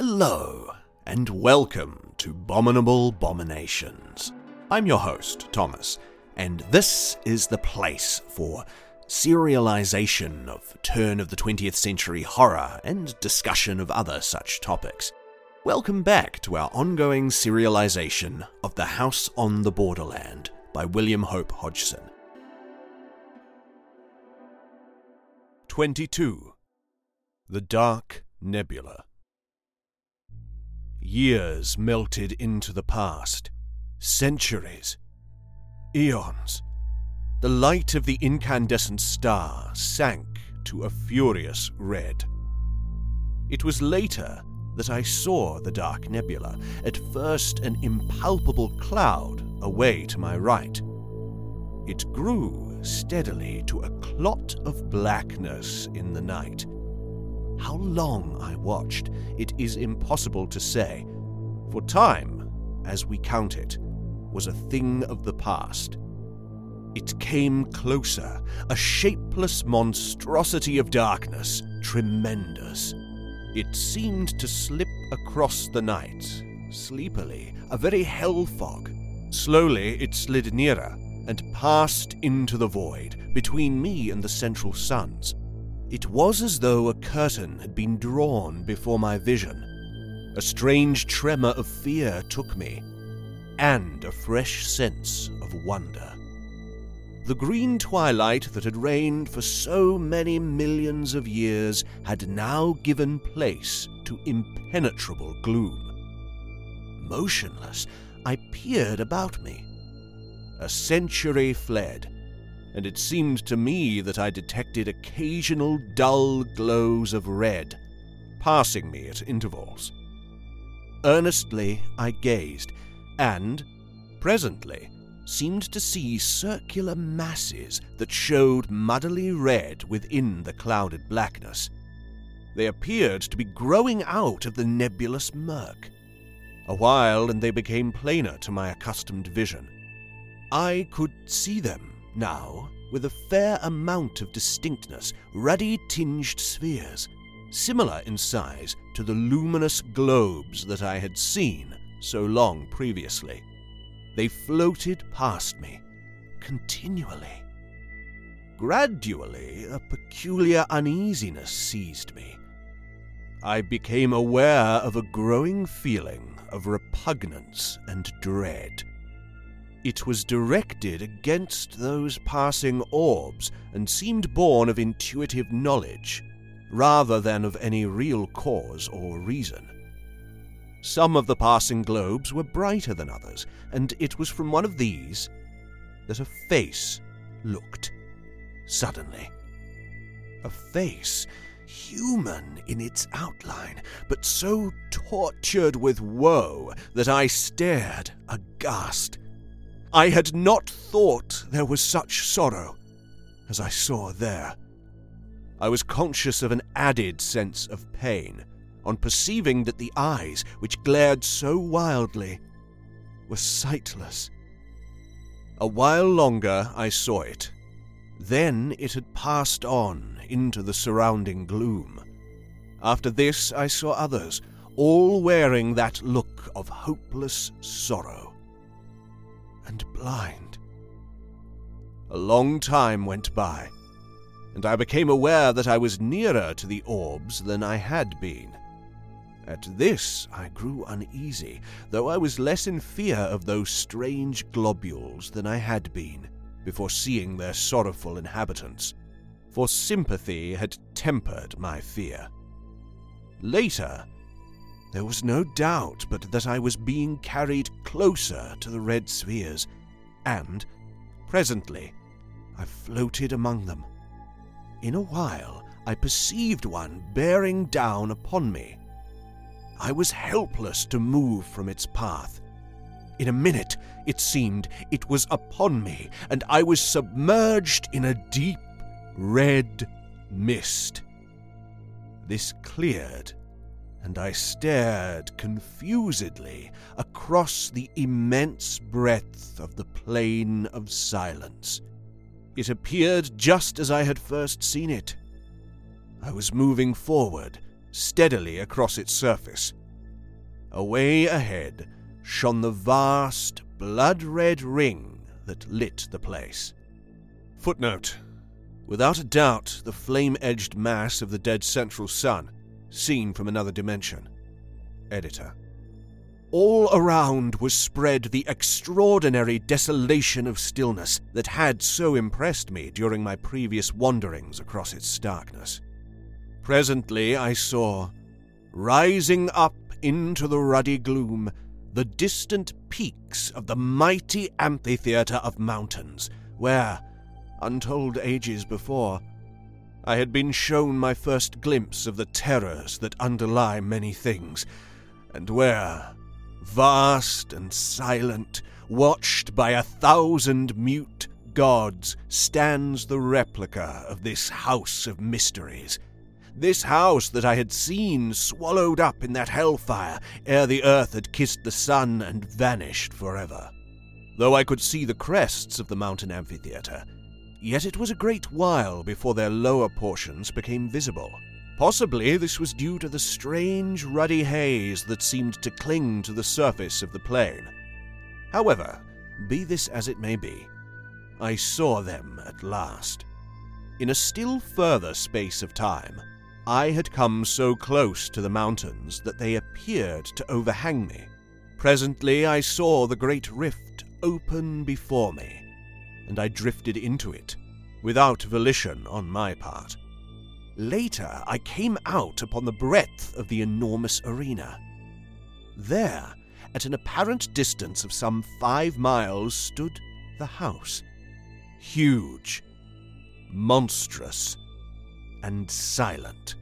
Hello, and welcome to Bominable Bominations. I'm your host, Thomas, and this is the place for serialization of turn of the 20th century horror and discussion of other such topics. Welcome back to our ongoing serialization of The House on the Borderland by William Hope Hodgson. 22. The Dark Nebula. Years melted into the past. Centuries. Eons. The light of the incandescent star sank to a furious red. It was later that I saw the dark nebula, at first an impalpable cloud away to my right. It grew steadily to a clot of blackness in the night. How long I watched, it is impossible to say, for time, as we count it, was a thing of the past. It came closer, a shapeless monstrosity of darkness, tremendous. It seemed to slip across the night, sleepily, a very hell fog. Slowly it slid nearer and passed into the void between me and the central suns. It was as though a curtain had been drawn before my vision. A strange tremor of fear took me, and a fresh sense of wonder. The green twilight that had reigned for so many millions of years had now given place to impenetrable gloom. Motionless, I peered about me. A century fled, and it seemed to me that I detected occasional dull glows of red passing me at intervals. Earnestly I gazed, and, presently, seemed to see circular masses that showed muddily red within the clouded blackness. They appeared to be growing out of the nebulous murk. A while, and they became plainer to my accustomed vision. I could see them now with a fair amount of distinctness, ruddy tinged spheres, similar in size to the luminous globes that I had seen so long previously. They floated past me, continually. Gradually, a peculiar uneasiness seized me. I became aware of a growing feeling of repugnance and dread. It was directed against those passing orbs and seemed born of intuitive knowledge, rather than of any real cause or reason. Some of the passing globes were brighter than others, and it was from one of these that a face looked suddenly. A face, human in its outline, but so tortured with woe that I stared aghast. I had not thought there was such sorrow as I saw there. I was conscious of an added sense of pain on perceiving that the eyes, which glared so wildly, were sightless. A while longer I saw it. Then it had passed on into the surrounding gloom. After this I saw others, all wearing that look of hopeless sorrow. And blind. A long time went by, and I became aware that I was nearer to the orbs than I had been. At this I grew uneasy, though I was less in fear of those strange globules than I had been before seeing their sorrowful inhabitants, for sympathy had tempered my fear. Later, there was no doubt but that I was being carried closer to the red spheres, and, presently, I floated among them. In a while, I perceived one bearing down upon me. I was helpless to move from its path. In a minute, it seemed, it was upon me, and I was submerged in a deep red mist. This cleared, and I stared confusedly across the immense breadth of the plain of silence. It appeared just as I had first seen it. I was moving forward, steadily across its surface, away ahead shone the vast, blood red ring that lit the place. Footnote Without a doubt, the flame edged mass of the dead central sun, seen from another dimension. Editor. All around was spread the extraordinary desolation of stillness that had so impressed me during my previous wanderings across its darkness. Presently I saw, rising up into the ruddy gloom, the distant peaks of the mighty amphitheatre of mountains, where, untold ages before, I had been shown my first glimpse of the terrors that underlie many things, and where, vast and silent, watched by a thousand mute gods, stands the replica of this house of mysteries. This house that I had seen swallowed up in that hellfire ere the earth had kissed the sun and vanished forever. Though I could see the crests of the mountain amphitheatre, yet it was a great while before their lower portions became visible. Possibly this was due to the strange ruddy haze that seemed to cling to the surface of the plain. However, be this as it may be, I saw them at last. In a still further space of time, I had come so close to the mountains that they appeared to overhang me. Presently I saw the great rift open before me, and I drifted into it, without volition on my part. Later, I came out upon the breadth of the enormous arena. There, at an apparent distance of some five miles, stood the house. Huge, monstrous, and silent.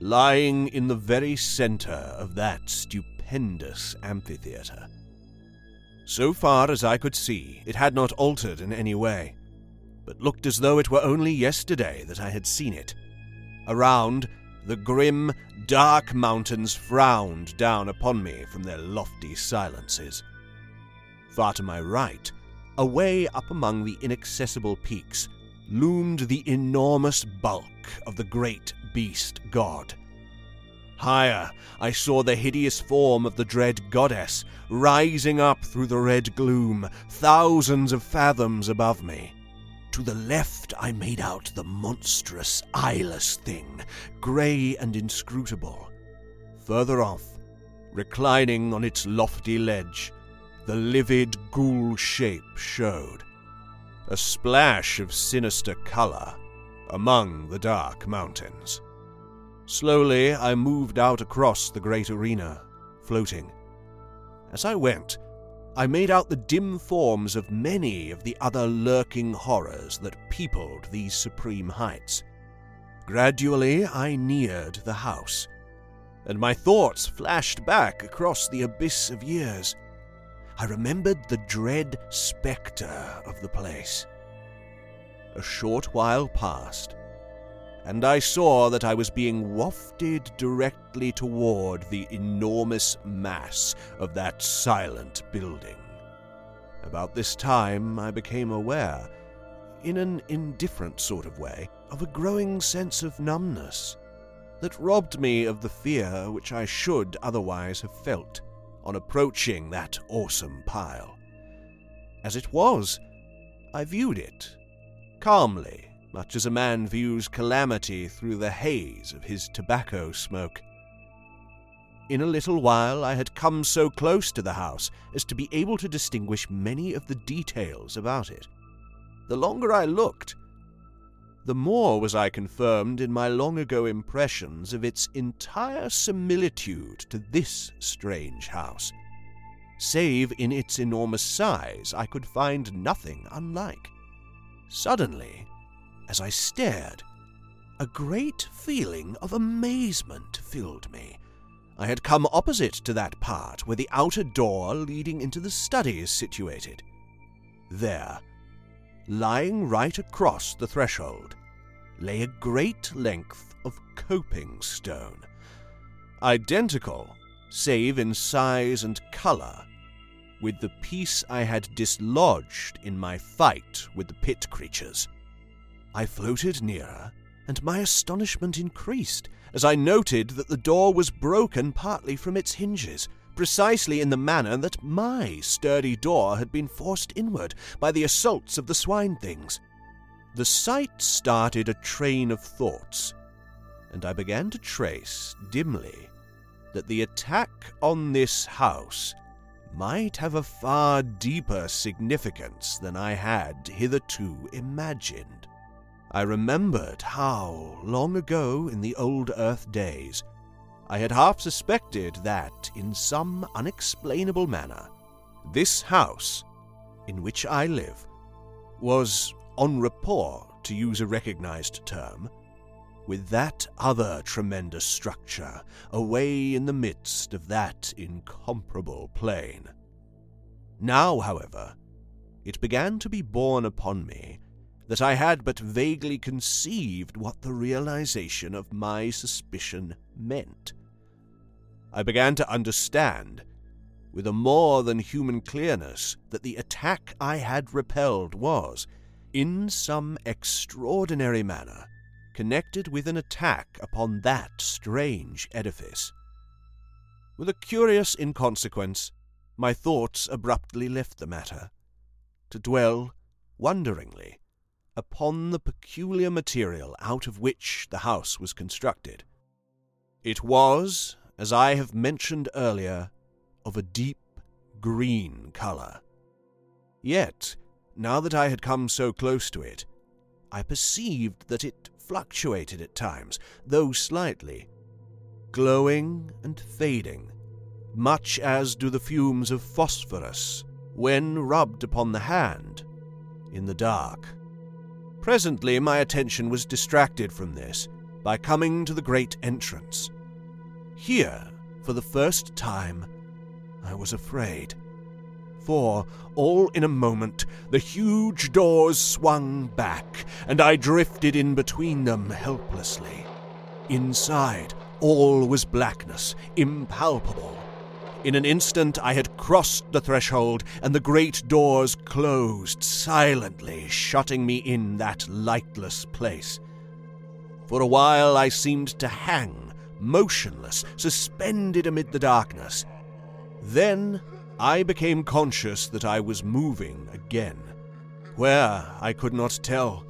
Lying in the very center of that stupendous amphitheater. So far as I could see, it had not altered in any way, but looked as though it were only yesterday that I had seen it. Around, the grim, dark mountains frowned down upon me from their lofty silences. Far to my right, away up among the inaccessible peaks, loomed the enormous bulk of the great beast god. Higher, I saw the hideous form of the dread goddess rising up through the red gloom, thousands of fathoms above me. To the left, I made out the monstrous, eyeless thing, grey and inscrutable. Further off, reclining on its lofty ledge, the livid ghoul shape showed. A splash of sinister colour among the dark mountains. Slowly, I moved out across the great arena, floating. As I went, I made out the dim forms of many of the other lurking horrors that peopled these supreme heights. Gradually, I neared the house, and my thoughts flashed back across the abyss of years. I remembered the dread spectre of the place. A short while passed, and I saw that I was being wafted directly toward the enormous mass of that silent building. About this time, I became aware, in an indifferent sort of way, of a growing sense of numbness that robbed me of the fear which I should otherwise have felt on approaching that awesome pile. As it was, I viewed it calmly much as a man views calamity through the haze of his tobacco smoke. In a little while I had come so close to the house as to be able to distinguish many of the details about it. The longer I looked, the more was I confirmed in my long ago impressions of its entire similitude to this strange house. Save in its enormous size, I could find nothing unlike. Suddenly, as I stared, a great feeling of amazement filled me. I had come opposite to that part where the outer door leading into the study is situated. There, lying right across the threshold, lay a great length of coping stone, identical, save in size and colour, with the piece I had dislodged in my fight with the pit creatures. I floated nearer and my astonishment increased as I noted that the door was broken partly from its hinges, precisely in the manner that my sturdy door had been forced inward by the assaults of the swine things. The sight started a train of thoughts, and I began to trace, dimly, that the attack on this house might have a far deeper significance than I had hitherto imagined. I remembered how, long ago in the old Earth days, I had half suspected that, in some unexplainable manner, this house, in which I live, was en rapport, to use a recognized term, with that other tremendous structure away in the midst of that incomparable plain. Now, however, it began to be borne upon me that I had but vaguely conceived what the realization of my suspicion meant. I began to understand, with a more than human clearness, that the attack I had repelled was, in some extraordinary manner, connected with an attack upon that strange edifice. With a curious inconsequence, my thoughts abruptly left the matter, to dwell, wonderingly, upon the peculiar material out of which the house was constructed. It was, as I have mentioned earlier, of a deep green color. Yet, now that I had come so close to it, I perceived that it fluctuated at times, though slightly, glowing and fading, much as do the fumes of phosphorus when rubbed upon the hand in the dark. Presently my attention was distracted from this by coming to the great entrance. Here, for the first time, I was afraid. For, all in a moment, the huge doors swung back, and I drifted in between them helplessly. Inside, all was blackness, impalpable. In an instant, I had crossed the threshold, and the great doors closed silently, shutting me in that lightless place. For a while, I seemed to hang motionless, suspended amid the darkness. Then I became conscious that I was moving again. Where, I could not tell.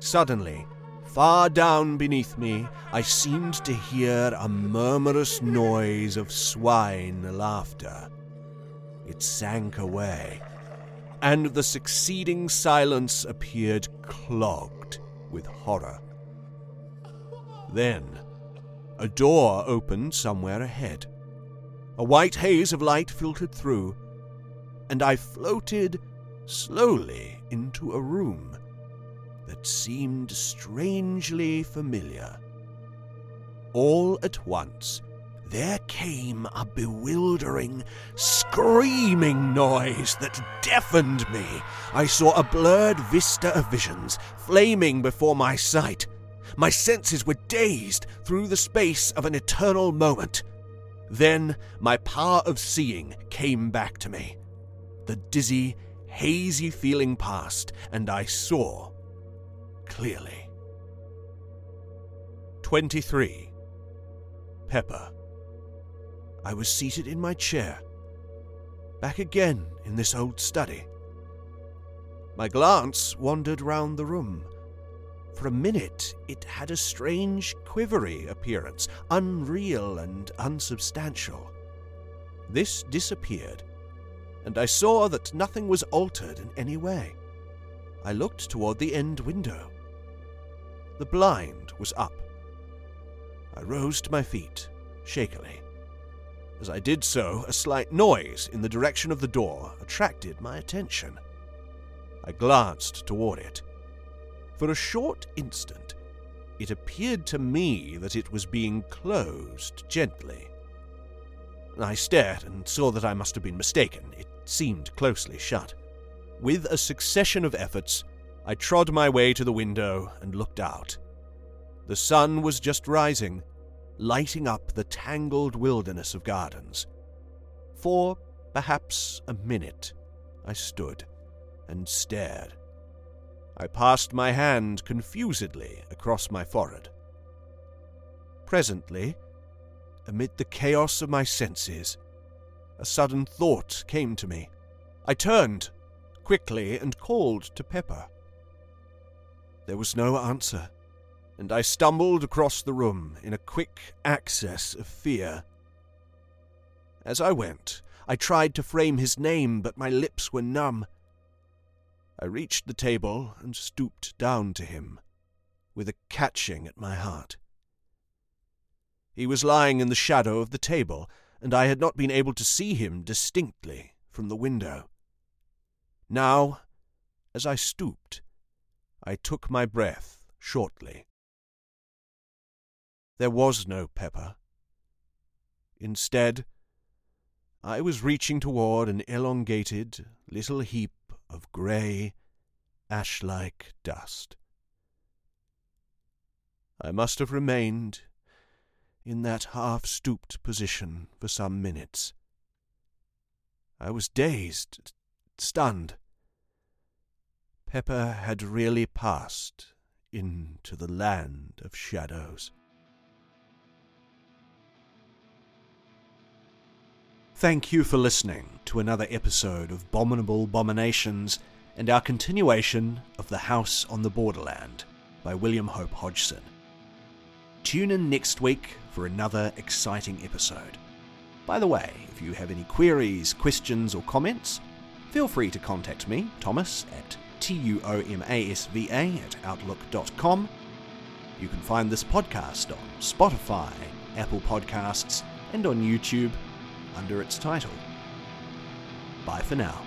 Suddenly, far down beneath me, I seemed to hear a murmurous noise of swine laughter. It sank away, and the succeeding silence appeared clogged with horror. Then, a door opened somewhere ahead. A white haze of light filtered through, and I floated slowly into a room that seemed strangely familiar. All at once, there came a bewildering, screaming noise that deafened me. I saw a blurred vista of visions flaming before my sight. My senses were dazed through the space of an eternal moment. Then my power of seeing came back to me. The dizzy, hazy feeling passed, and I saw clearly. 23. Pepper. I was seated in my chair, back again in this old study. My glance wandered round the room. For a minute, it had a strange, quivery appearance, unreal and unsubstantial. This disappeared, and I saw that nothing was altered in any way. I looked toward the end window. The blind was up. I rose to my feet, shakily. As I did so, a slight noise in the direction of the door attracted my attention. I glanced toward it. For a short instant, it appeared to me that it was being closed gently. I stared and saw that I must have been mistaken. It seemed closely shut. With a succession of efforts, I trod my way to the window and looked out. The sun was just rising, lighting up the tangled wilderness of gardens. For perhaps a minute, I stood and stared. I passed my hand confusedly across my forehead. Presently, amid the chaos of my senses, a sudden thought came to me. I turned quickly and called to Pepper. There was no answer, and I stumbled across the room in a quick access of fear. As I went, I tried to frame his name, but my lips were numb. I reached the table and stooped down to him, with a catching at my heart. He was lying in the shadow of the table, and I had not been able to see him distinctly from the window. Now, as I stooped, I took my breath shortly. There was no Pepper. Instead, I was reaching toward an elongated little heap of grey, ash like dust. I must have remained in that half stooped position for some minutes. I was dazed, stunned. Pepper had really passed into the land of shadows. Thank you for listening to another episode of Bominable Bominations and our continuation of The House on the Borderland by William Hope Hodgson. Tune in next week for another exciting episode. By the way, if you have any queries, questions, or comments, feel free to contact me, Thomas, at tuomasva at outlook.com. You can find this podcast on Spotify, Apple Podcasts, and on YouTube under its title. Bye for now.